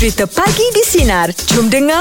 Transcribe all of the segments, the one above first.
Cerita Pagi di Sinar. Jom dengar.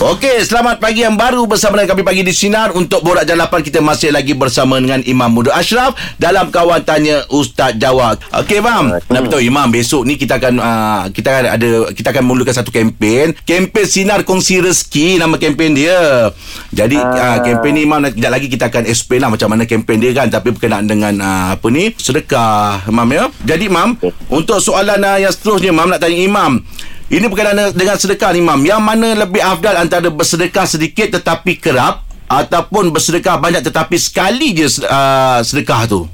Okey, selamat pagi yang baru bersama dengan kami pagi di Sinar. Untuk Borak Jalapan kita masih lagi bersama dengan Imam Muda Ashraf Dalam kawan tanya Ustaz Jawab Okey, Imam. Nak beritahu Imam, besok ni kita akan uh, kita akan ada kita akan mulakan satu kempen. Kempen Sinar Kongsi Rezeki nama kempen dia. Jadi uh, kempen ni Imam sekejap lagi kita akan explain lah macam mana kempen dia kan Tapi berkenaan dengan uh, apa ni Sedekah, Imam ya. Jadi Imam, untuk soalan uh, yang seterusnya Imam nak tanya Imam ini berkenaan dengan sedekah ni, Imam. Yang mana lebih afdal antara bersedekah sedikit tetapi kerap ataupun bersedekah banyak tetapi sekali je uh, sedekah tu?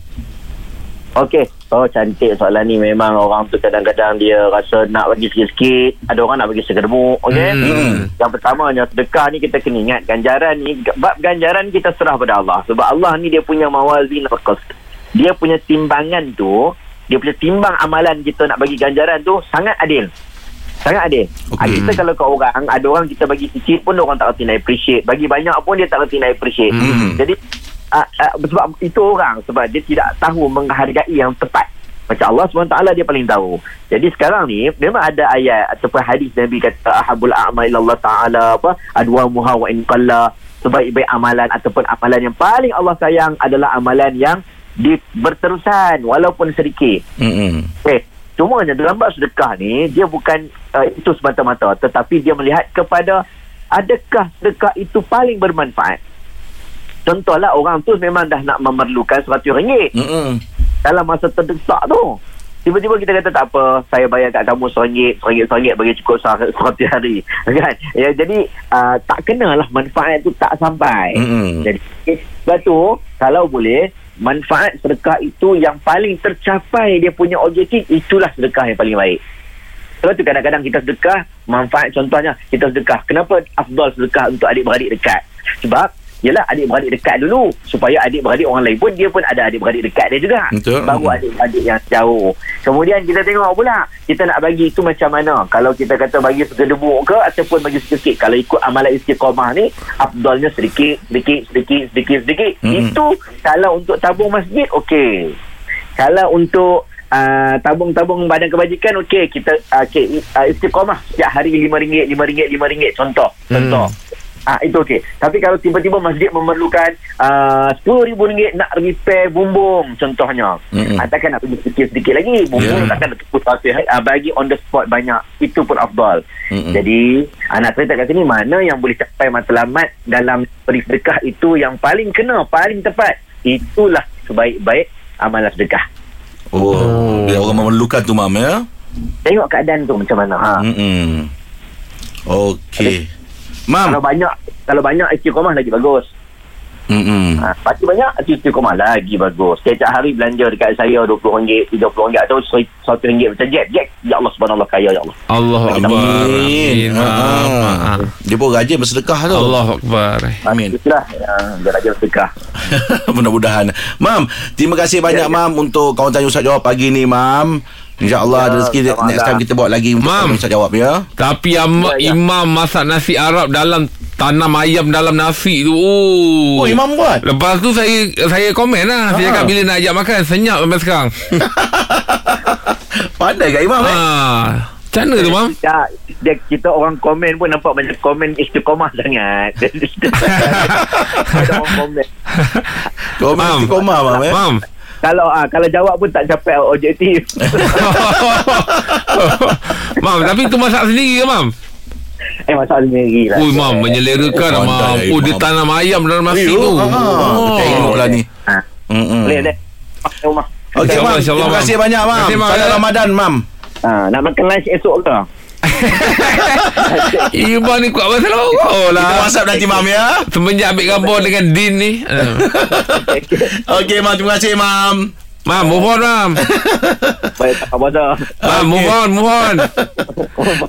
Okey. Oh, cantik soalan ni. Memang orang tu kadang-kadang dia rasa nak bagi sikit-sikit. Ada orang nak bagi segermuk. Okey. Hmm. Yang pertamanya, sedekah ni kita kena ingat. Ganjaran ni, bab ganjaran kita serah pada Allah. Sebab Allah ni dia punya mawazin al Dia punya timbangan tu, dia punya timbang amalan kita nak bagi ganjaran tu sangat adil. Sangat adil. Okey. Okay. Kita kalau ke orang, ada orang kita bagi sikit pun orang tak reti nak appreciate. Bagi banyak pun dia tak reti nak appreciate. Hmm. Jadi uh, uh, sebab itu orang sebab dia tidak tahu menghargai yang tepat. Macam Allah SWT dia paling tahu. Jadi sekarang ni memang ada ayat ataupun hadis Nabi kata ahabul a'mal ilallah ta'ala apa adwa muha wa in qalla sebaik-baik amalan ataupun amalan yang paling Allah sayang adalah amalan yang di, berterusan walaupun sedikit. Hmm. Eh, cuma dalam bab sedekah ni dia bukan uh, itu semata-mata tetapi dia melihat kepada adakah sedekah itu paling bermanfaat. Contohlah orang tu memang dah nak memerlukan RM100 Hmm. dalam masa terdesak tu. Tiba-tiba kita kata tak apa, saya bayar kat kamu RM1, RM1, bagi cukup sehari- seratus hari. Kan? Ya, jadi uh, tak kenalah manfaat tu tak sampai. Hmm. Jadi sebab tu kalau boleh manfaat sedekah itu yang paling tercapai dia punya objektif itulah sedekah yang paling baik. Sebab tu kadang-kadang kita sedekah manfaat contohnya kita sedekah. Kenapa afdal sedekah untuk adik-beradik dekat? Sebab Yelah adik-beradik dekat dulu. Supaya adik-beradik orang lain pun Dia pun ada adik-beradik dekat dia juga. Betul. Baru adik-beradik yang jauh. Kemudian kita tengok pula Kita nak bagi itu macam mana? Kalau kita kata bagi segedebuk ke Ataupun bagi sedikit Kalau ikut amalan istiqamah ni Afdalnya sedikit Sedikit Sedikit Sedikit Sedikit. Hmm. Itu Kalau untuk tabung masjid Okey. Kalau untuk Uh, tabung-tabung badan kebajikan okey. Kita uh, okay, uh, istiqamah setiap hari RM5 RM5 RM5 contoh contoh Ah itu okey. Tapi kalau tiba-tiba masjid memerlukan uh, RM10,000 nak repair bumbung contohnya. Mm-mm. Ah, takkan nak pergi sedikit-sedikit lagi. Bumbung Yeah. takkan nak tepuk satu hari. Ah, bagi on the spot banyak. Itu pun afdal. Mm-mm. Jadi ah, nak cerita kat sini mana yang boleh capai matlamat dalam beri sedekah itu yang paling kena, paling tepat. Itulah sebaik-baik amalan sedekah. Oh, bila orang memerlukan tu, Mam ya? Tengok keadaan tu macam mana. Ha. Hmm. Okey. Mam. Kalau banyak kalau banyak istiqamah lagi bagus. Hmm. Ha, pasti banyak istiqamah lagi bagus. Setiap hari belanja dekat saya RM20, RM30 atau RM100 macam Jack. Jack, ya Allah subhanallah kaya ya Allah. Allah Akbar. Amin. Amin. Ha. Dia pun rajin bersedekah tu. Allah Akbar. Amin. Itulah ya, dia rajin sedekah. Mudah-mudahan. Mam, terima kasih banyak ya. Mam untuk kawan tanya Ustaz jawab pagi ni Mam. InsyaAllah Ya, ada rezeki sama next time kita buat lagi untuk Mam. Ustaz jawab ya. Tapi am- Ya, ya. imam masak nasi Arab dalam tanam ayam dalam nasi tu. Oh. Oh, Imam buat. Lepas tu saya saya komen lah. Saya Ha. cakap bila nak ajak makan senyap sampai sekarang. Pandai kat Imam eh? ha. Macam mana tu, Mam? Ya, dia, kita orang komen pun nampak banyak komen istiqamah sangat. Ada orang komen. Mam. mesti koma Mam eh. Mam. Kalau ah kalau jawab pun tak capai objektif. mam, tapi tu masak sendiri ke, Mam? eh masalah sendiri lah. Ui, Mam, menyelerakan Oh, oh, Mam. Oh, dia tanam ayam dalam nasi Eh, tu. oh, ha. Tengok lah ni. Ha. Hmm. Boleh deh. Rumah. Okey InsyaAllah, Mam, terima kasih banyak Mam. Salam ya. Ramadan Mam. Ha, nak makan lunch esok ke? Iban ni kuat pasal oh Kita lah. WhatsApp nanti Mam ya. Semenjak ambil gambar dengan Din ni. Uh. Okey Mam, terima kasih Mam. Mam, move on, Mam. Baik, tak apa dah. Mam, move on, move on. Okey,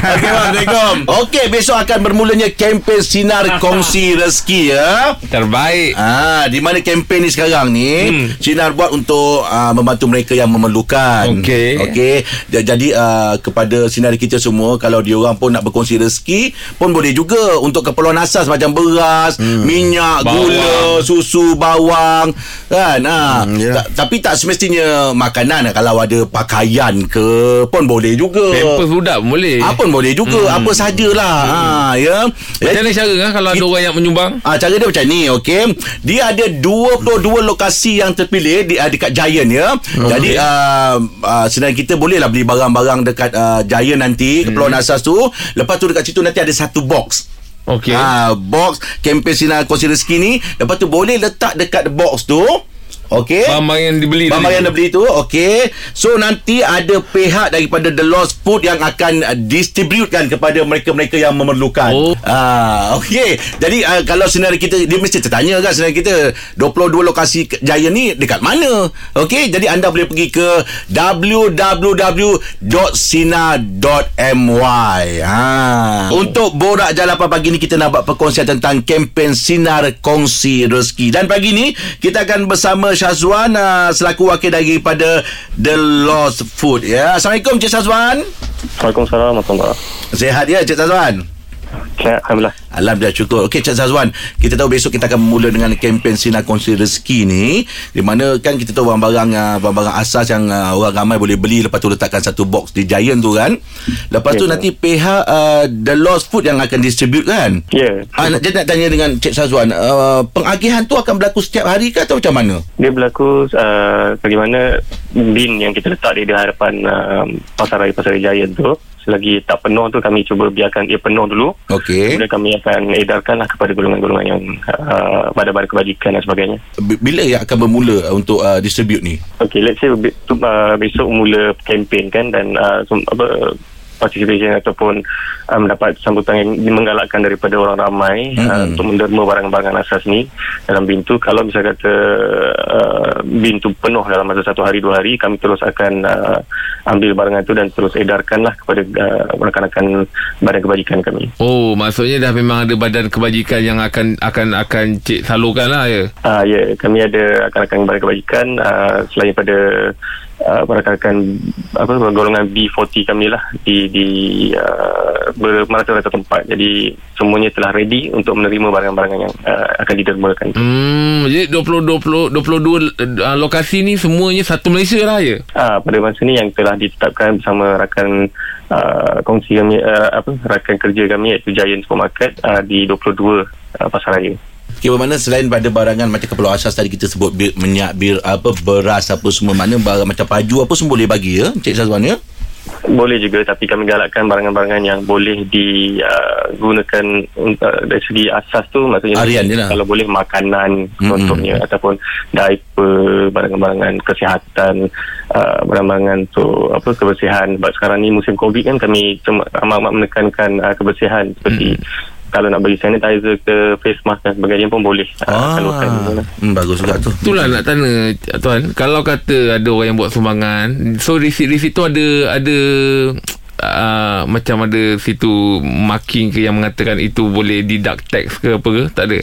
Assalamualaikum. Okey, besok akan bermulanya kempen Sinar Kongsi Rezeki ya. Terbaik. Ah, di mana kempen ni sekarang ni Hmm. Sinar buat untuk uh, membantu mereka yang memerlukan. Okey. Okey. Ja- Jadi uh, kepada sinar kita semua kalau diorang pun nak berkongsi rezeki pun boleh juga untuk keperluan asas macam beras, minyak, Bawang. gula, susu, bawang kan. Ah, Hmm, ya. tak- tapi tak semestinya makanan kalau ada pakaian ke pun boleh juga. Pampers budak pun boleh Apa pun boleh juga hmm. apa sajalah. Hmm. Ha ya. Macam mana cara kan Kalau ada orang yang menyumbang Ah cara dia macam ni okey. Dia ada 22 lokasi yang terpilih di uh, dekat Giant ya. Okay. Jadi uh, uh, senang kita bolehlah beli barang-barang dekat uh, Giant nanti Kepulauan Asas tu. Lepas tu dekat situ nanti ada satu box. Okey Ha, box kempen sinar kongsi rezeki ni Lepas tu boleh letak dekat box tu Okey. Barang yang dibeli Barang tadi. yang dah beli tu Okey. So nanti ada pihak daripada The Lost Food Yang akan uh, distributekan Kepada mereka-mereka yang memerlukan. Oh. ah, Okey. Jadi uh, kalau senarai kita Dia mesti tertanya kan Senarai kita 22 lokasi Giant ni Dekat mana? Okey Jadi anda boleh pergi ke www.sinar.my ha. Untuk Borak Jalapan pagi ni Kita nak buat perkongsian tentang Kempen Sinar Kongsi Rezeki. Dan pagi ni Kita akan bersama Syazwan uh, Selaku wakil daripada The Lost Food ya. Assalamualaikum Cik Syazwan. Waalaikumsalam warahmatullahi Sehat ya Cik Syazwan Alhamdulillah. Alhamdulillah syukur Okey Cik Zazwan Kita tahu besok kita akan memula dengan kempen Sinar Kongsi Rezeki ni Di mana kan kita tahu barang-barang uh, Barang-barang asas yang uh, orang ramai boleh beli Lepas tu letakkan satu box di Giant tu kan Lepas tu Ya, nanti pihak uh, The Lost Food yang akan distribute kan Ya. Ah, nak, jadi nak tanya dengan Cik Sazwan uh, Pengagihan tu akan berlaku setiap hari ke Atau macam mana? Dia berlaku uh, bagaimana bin yang kita letak di hadapan uh, pasar raya pasar raya Giant tu selagi tak penuh tu kami cuba biarkan ia penuh dulu. Okey. Kemudian kami akan edarkanlah kepada golongan-golongan yang uh, badan-badan kebajikan dan sebagainya. Bila yang akan bermula uh, untuk uh, distribute ni? Okay, let's say uh, besok mula kempen kan dan uh, apa participation ataupun uh, mendapat sambutan yang menggalakkan daripada orang ramai mm-hmm. uh, untuk menderma barang-barang asas ni dalam bin tu kalau misalnya kata uh, bin tu penuh dalam masa satu hari dua hari kami terus akan uh, ambil barangan tu dan terus edarkanlah kepada uh, rakan-rakan badan kebajikan kami. Oh maksudnya dah memang ada badan kebajikan Yang akan akan akan cik salurkan lah ya? Ah ya, yeah, kami ada rakan-rakan badan kebajikan uh, selain pada uh, rakan-rakan apa golongan B40 kami lah di di uh, bermerata-rata tempat. Jadi semuanya telah ready untuk menerima barang-barang yang uh, akan didermakan. Hmm Jadi 20 20 22 uh, lokasi ni semuanya satu Malaysia lah ya Ah pada masa ni yang telah ditetapkan bersama rakan uh, kongsi kami uh, apa rakan kerja kami iaitu Giant Supermarket uh, di 22 uh, Pasaraya. Okay, bermakna selain pada barangan macam keperluan asas tadi kita sebut bir, minyak, bir, apa, beras apa semua mana barang macam baju apa semua boleh bagi ya Cik Syazwan ya? Boleh juga tapi kami galakkan barangan-barangan yang boleh digunakan uh, dari segi asas tu maksudnya Harian je lah. kalau boleh makanan contohnya ataupun diaper barang-barangan kesihatan uh, barang-barangan tu apa kebersihan sebab sekarang ni musim covid kan kami amat-amat menekankan uh, kebersihan seperti kalau nak bagi sanitizer ke face mask dan sebagainya pun boleh. Uh, salurkan di sana. hmm, bagus juga tu. Itulah nak tanya Tuan. Kalau kata ada orang yang buat sumbangan So receipt-receipt tu ada Ada uh, Macam ada situ Marking ke yang mengatakan Itu boleh deduct tax ke apa ke? Tak ada?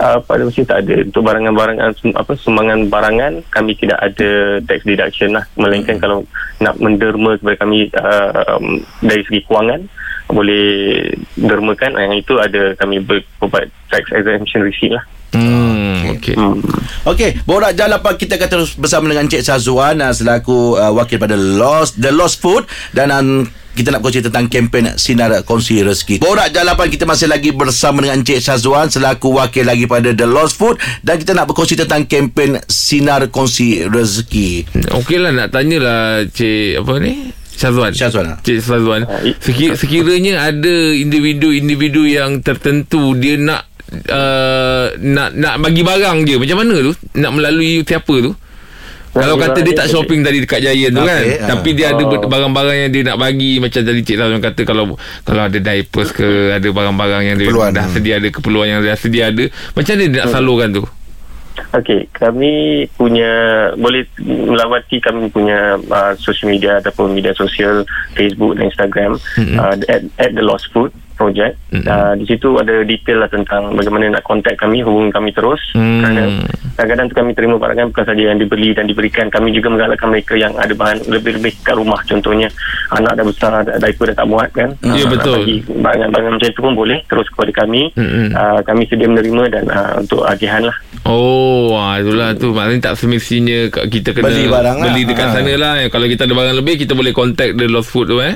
Uh, pada masa tak ada. Untuk barangan-barangan apa sumbangan barangan kami tidak ada tax deduction lah. Melainkan Hmm. kalau nak menderma kepada kami uh, um, dari segi kewangan boleh dermakan yang itu ada kami ber- provide tax exemption receipt lah Hmm Okay, okay. hmm. Okey, borak jalapan kita akan terus bersama dengan Cik Sazwan uh, selaku uh, wakil pada Lost The Lost Food dan um, kita nak kongsi tentang kempen Sinar Kongsi Rezeki. Borak Jalapan kita masih lagi bersama dengan Cik Syazwan selaku wakil lagi pada The Lost Food dan kita nak berkongsi tentang kempen Sinar Kongsi Rezeki. Okey lah nak tanyalah Cik Apa ni Syazwan? Syazwan. Cik Syazwan. Ah, Sekir- Sekiranya ada individu-individu yang tertentu Dia nak uh, nak nak bagi barang je. Macam mana tu? Nak melalui siapa tu? Kalau kata dia dia tak shopping tadi dekat Giant tu Okey, kan ah. Tapi dia ada Oh. barang-barang yang dia nak bagi Macam tadi Cik Syazwan kata Kalau kalau ada diapers ke Ada barang-barang yang dia Keperluan. dah sedia ada Keperluan yang dah sedia ada Macam mana dia nak salurkan tu Okey, kami punya boleh melawati kami punya uh, social media ataupun media sosial Facebook dan Instagram Mm-mm. uh, at, at the Lost Food projek. Mm-mm. Uh, di situ ada detail lah tentang bagaimana nak contact kami, hubungi kami terus. Hmm. Kerana kadang-kadang tu kami terima barangan bukan saja yang dibeli dan diberikan. Kami juga menggalakkan mereka yang ada bahan lebih-lebih kat rumah. Contohnya anak dah besar, diaper dah tak muat kan. Ya, Ah, betul. Bagi barangan-barangan macam itu pun boleh terus kepada kami. Mm-mm. Uh, kami sedia menerima dan uh, untuk agihan lah. Oh, ah, itulah tu. Maknanya tak semestinya kita kena Beli barang lah. beli dekat Ah. sana lah. Kalau kita ada barang lebih, kita boleh contact the lost food tu eh.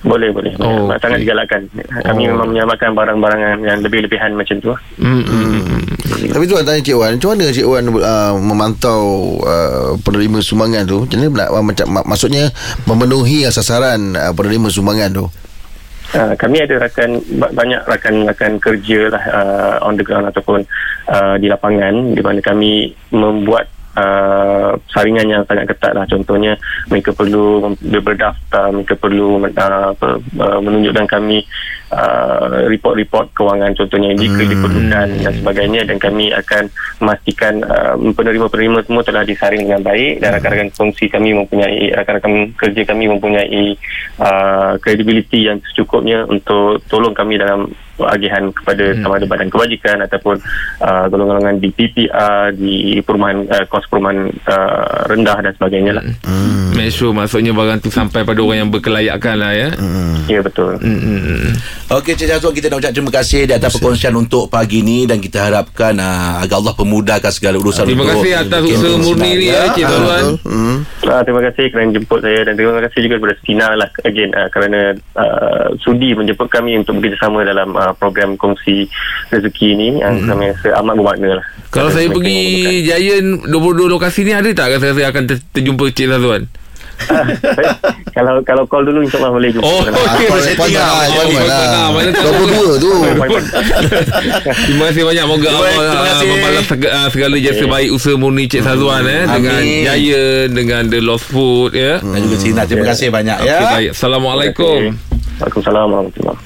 Boleh, boleh. Oh, Oh, Sangat digalakkan. Kami Oh. memang menyamakan barang-barangan yang lebih-lebihan macam tu. lah. Hmm, hmm, hmm. Tapi tu tanya Cik Wan Macam mana Cik Wan uh, Memantau uh, Penerima sumbangan tu Macam mana uh, macam, mak, Maksudnya Memenuhi sasaran uh, Penerima sumbangan tu Uh, kami ada rakan ba- banyak rakan-rakan kerja lah uh, on the ground ataupun uh, di lapangan di mana kami membuat uh, saringan yang sangat ketat lah. Contohnya mereka perlu berdaftar mereka perlu uh, uh, menunjukkan kami uh, report-report kewangan contohnya jika Hmm. diperlukan dan sebagainya dan kami akan memastikan uh, penerima-penerima semua telah disaring dengan baik dan rakan-rakan kongsi kami mempunyai rakan-rakan kerja kami mempunyai uh, credibility yang secukupnya untuk tolong kami dalam agihan kepada Hmm. sama ada badan kebajikan ataupun uh, golongan-golongan di PPR di perumahan uh, kos perumahan uh, rendah dan sebagainya lah. Hmm. Make sure maksudnya barang tu sampai pada orang yang berkelayakan lah ya. Hmm. Ya betul. Hmm, hmm, hmm. Okey Cik Syazwan kita nak ucap terima kasih di atas perkongsian untuk pagi ni dan kita harapkan uh, agar Allah pemudahkan segala urusan Terima untuk kasih atas usaha murni ni ya Cik Tuan. hmm. Uh, terima kasih kerana jemput saya dan terima kasih juga kepada Sina lah again uh, kerana uh, sudi menjemput kami untuk bekerjasama dalam uh, program kongsi rezeki ini yang Hmm. kami rasa amat bermakna lah. Kalau saya pergi. Giant 22 lokasi ni ada tak rasa saya akan ter- terjumpa Cik Tuan? kalau kalau call dulu insyaAllah boleh jumpa. Oh, okey. Apa setting lah Mana. 22 tu Terima kasih banyak Moga Terima- Allah ah. Membalas ah, segala jasa baik Usaha murni Cik Sazwan eh, Dengan. Giant Dengan The Lost Food ya. dan juga Sina terima kasih banyak Okey, ya. baik. Assalamualaikum Waalaikumsalam warahmatullahi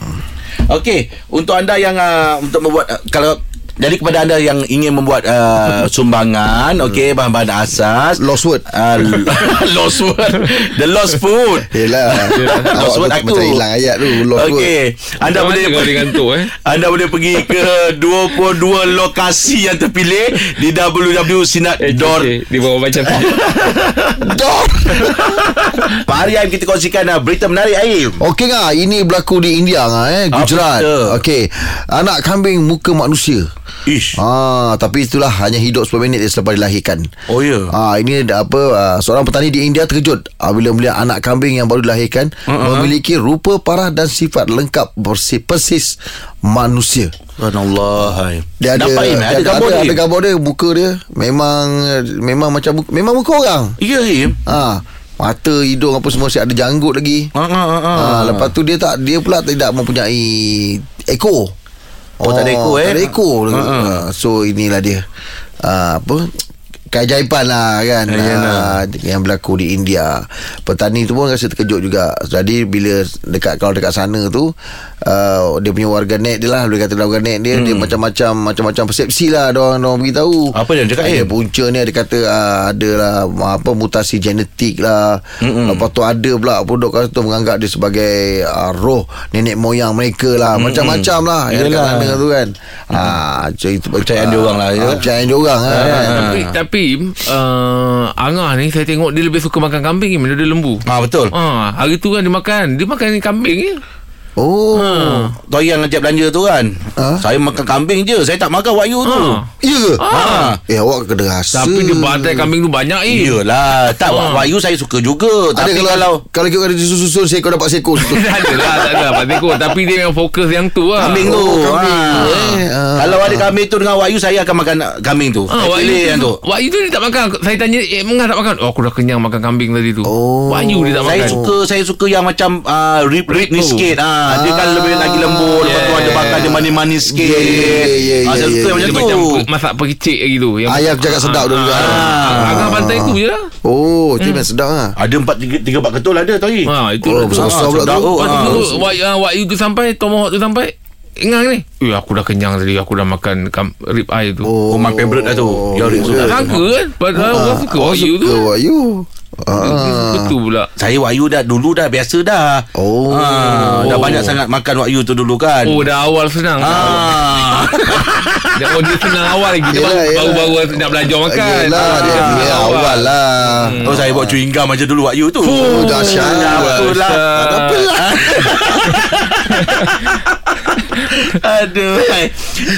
Okey, untuk anda yang uh, untuk membuat uh, kalau jadi kepada anda yang ingin membuat uh, sumbangan, okey, bahan-bahan asas, Lost word. Uh, lost food, the lost food. Yelah. Lost word aku. macam hilang ayat tu Lost word. Okey, anda Macam boleh dia ngantuk eh? Anda boleh pergi ke 22 lokasi yang terpilih di Eh, www.sinat.com. cik, Dia bawa macam Dor Pak Aryan kita kongsikan uh, berita menarik Aim. Okey ngah. Ini berlaku di India ngah eh. Gujarat? Okey. Anak kambing muka manusia Ish. Ah, tapi itulah hanya hidup 10 minit dia selepas dilahirkan. Oh ya. Ah, ini apa uh, seorang petani di India terkejut uh, bila melihat anak kambing yang baru dilahirkan uh-huh. memiliki rupa parah dan sifat lengkap persis, persis manusia. Aim. Dia ada Nampak dia Ada gambar ada, dia. ada gambar dia muka dia memang memang macam memang muka orang. Ya Aim. Ha, mata, hidung apa semua siap ada janggut lagi. Ha ha ha. Ha, lepas tu dia tak dia pula tidak mempunyai ekor. Oh, tak ada ekor, eh? Tak ada ekor. Ha, ha. Uh, so inilah dia. Uh, apa? keajaiban lah kan Yalah. uh, yang berlaku di India petani tu pun rasa terkejut juga jadi bila dekat kalau dekat sana tu uh, dia punya warga net dia lah boleh kata warga net dia hmm. dia macam-macam macam-macam persepsi lah dia orang beritahu Apa dia cakap, ada Im? punca ni ada kata uh, ada lah apa mutasi genetik lah Mm-mm. lepas tu ada pula penduduk kat situ menganggap dia sebagai uh, roh nenek moyang mereka lah macam-macam lah yang dekat Yelah. sana tu kan ah so itu Kepercayaan dia orang lah, ya. Ah, kepercayaan dia orang lah kan Tapi, tapi uh, Angah ni saya tengok dia lebih suka makan kambing daripada lembu. Ah betul. Ha, hari tu kan dia makan Dia makan kambing je oh ha. Tu yang ajak belanja tu kan. Ha? Saya makan kambing je. Saya tak makan wagyu tu. Ha. Ya ke? Ha. Eh awak kena rasa Tapi dia batai kambing tu banyak eh Iyalah Tak Ha. wagyu saya suka juga Ada Tapi kalau kalau Kalau kita ada susun Seekor dapat seekor situ Tak ada lah Tak ada lah Pak Teko Tapi dia yang fokus yang tu lah Kambing tu Oh, kambing ha. tu, eh. Ah. Kalau ada kambing tu dengan wagyu Saya akan makan kambing tu Ha, Saya pilih yang tu Wahyu tu dia tak makan Saya tanya Eh mengah tak makan Oh aku dah kenyang makan kambing tadi tu Oh. Wahyu dia tak saya makan suka saya suka yang macam uh, rib rib ni tu. sikit ah dia kan Ah. lebih lagi lembut lepas tu Yeah. ada bakar dia manis-manis sikit Yeah, yeah, yeah, ah saya yeah, suka yeah, macam tu masak pericik lagi tu yang Ayam cakap sedap tu juga. ah, Angah pantai tu je lah Oh Itu memang sedap lah ada empat tiga, tiga empat ketul ada tadi ha, Itu Oh, tu. besar-besar pula sedap tu. tu. Lepas Ah. tu ah, tu sampai Tomahawk tu sampai Ingat ni Eh aku dah kenyang tadi Aku dah makan kam, rib eye tu Oh, my favourite lah tu. Your rib Tak suka. sangka kan Padahal orang suka Oh Wahyu tu suka Wahyu Ah. Betul pula Saya wakyu dah Dulu dah biasa dah Oh. Ah, Dah banyak sangat makan wakyu tu dulu kan Oh dah awal senang Ah. Dia, oh, dia senang awal lagi Dia Yelah, baru- yelah. baru-baru nak belajar makan Yelah dia, Ah, dia awal lah Oh saya buat chewing gum aja dulu wakyu tu Oh, dahsyat. Betul lah Dahsyat. Tak apalah Aduh hai.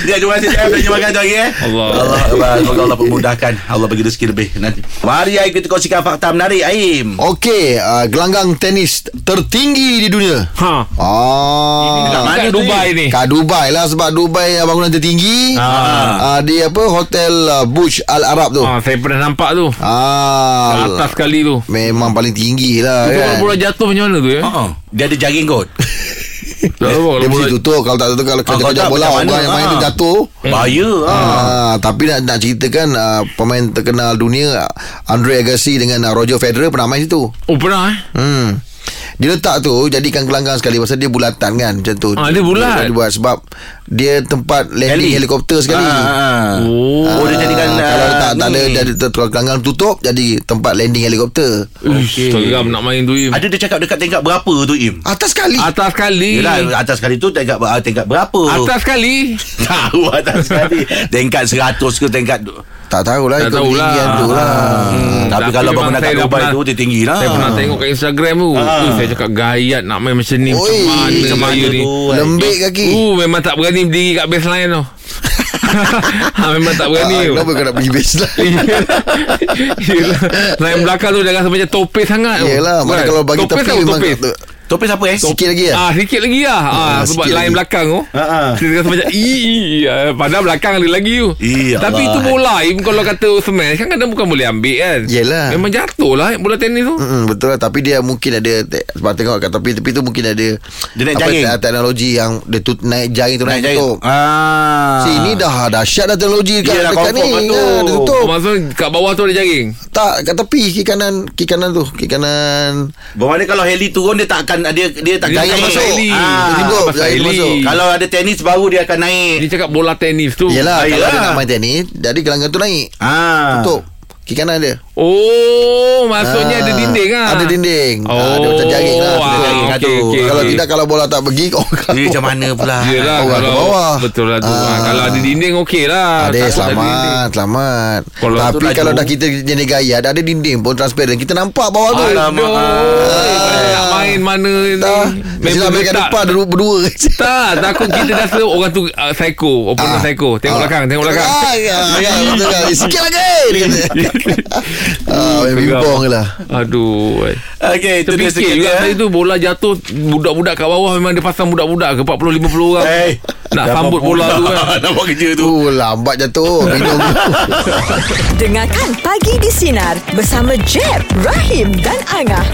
Ya terima kasih saya Terima kasih lagi eh Allah. Allah Allah Semoga Allah permudahkan Allah bagi rezeki lebih nanti Mari Aim kita kongsikan fakta menarik Aim Okey, uh, gelanggang tenis tertinggi di dunia. Ha Ah. kat mana Dubai ni Kat Dubai lah sebab Dubai bangunan tertinggi. Ah. di apa hotel uh, Burj Al Arab tu. ha, Saya pernah nampak tu Ah. Atas sekali tu Memang paling tinggi lah Itu kan. kalau bola jatuh macam mana tu ya Oh, dia ada jaring kot Dia mesti tutup Kalau tak tutup Kalau Ah, kejap-kejap tak, bola Orang yang main tu Ah. jatuh Bahaya ah. Ah, tapi nak nak ceritakan uh, pemain terkenal dunia Andre Agassi dengan uh, Roger Federer pernah main situ. Oh pernah eh Hmm. Dia letak tu jadikan gelanggang sekali pasal dia bulatan kan macam tu. Ah, dia bulat. Dia, dia buat sebab dia tempat landing Heli. helikopter sekali. Ah. Oh Oh, dia jadikan, Ah, kalau ah, letak tak ada jadi ter- gelanggang tutup jadi tempat landing helikopter. Uish, Seram nak main tu Im Ada dia cakap dekat tingkat berapa tu Im? Atas sekali. Atas sekali Yelah atas kali tu tingkat, ah, tingkat berapa? Atas sekali Tahu atas kali Tingkat 100 ke tingkat tak tahulah Tak ikut tahulah. tu lah. Hmm, tapi kalau memang bangunan kat Dubai pernah- tu dia tinggi lah. Saya pernah tengok kat Instagram tu Ah. uh, Saya cakap gayat nak main macam ni Macam Oi, mana Macam mana ni tu? Lembik kaki. Uh, memang tak berani berdiri kat baseline tu ha, Memang tak berani Ah, tu Kenapa kau nak pergi baseline? Yelah Line belakang tu dah rasa macam topis sangat Yelah, mana Kan? kalau bagi topis tepi tau, memang topis. Apa eh? sikit lagi lah. Ah, sikit lagi lah. Ah, Ah, sebab lagi. belakang tu. Ha, ha. Kita rasa macam ii, ah, padahal belakang ada lagi tu. Ih, Tapi Allah. itu bola Im kalau kata smash kan kadang bukan boleh ambil kan. Yelah. Memang jatuh lah bola tenis tu. Mm-mm, betul lah Tapi dia mungkin ada Sebab tengok kat tepi-tepi tu Mungkin ada Dia naik apa, jaring. te- Teknologi yang Dia tu, naik jaring tu Naik, Naik tutup Ah. Sini dah dahsyat dah teknologi Dekat, Yelah, dekat ni lah tu. ha, Dia tutup Oh, maksudnya kat bawah tu ada jaring. Tak kat tepi Kiri kanan Kiri kanan tu Kiri kanan Bermakna kalau heli turun dia tak akan dia dia tak Dia akan tak naik. masuk heli. Ah, masuk Kalau ada tenis baru dia akan naik. Dia cakap bola tenis tu. Yelah Ah, Kalau dia nak main tenis Jadi gelanggang tu naik Ah. Tutup Kiri kanan dia Oh, maksudnya Ah, ada dinding ah. Ada dinding Oh, Ah, Dia macam jaring lah ah, jaring lah okey, tu. okey, Kalau okey. tidak Kalau bola tak pergi Kau Dia macam mana pula? Yelah Orang kalau ke bawah. Betul lah tu Ah. ah. Kalau ada dinding okey lah Ada dinding. selamat Selamat Kalau Tapi kalau dah kita jenis gaya Ada ada dinding pun transparent Kita nampak bawah tu Alamak. Aduh Nak main mana ni Dah Mesti nak main kat depan Dua berdua Tak Takut kita rasa Orang tu uh, psycho Opponent Ah. psycho Tengok Ah. belakang Tengok belakang Ah, ya, ya. Sikit lagi. Ah, main bimbang lah Aduh ai. Okey, itu dia Terfikir sikit juga dia. Saya tu bola jatuh Budak-budak kat bawah Memang dia pasang budak-budak ke 40-50 orang Eh, Nak dah sambut buat bola tu kan Nak buat kerja tu. Tu lambat jatuh Minum Dengarkan Pagi di Sinar bersama Jeb, Rahim dan Angah.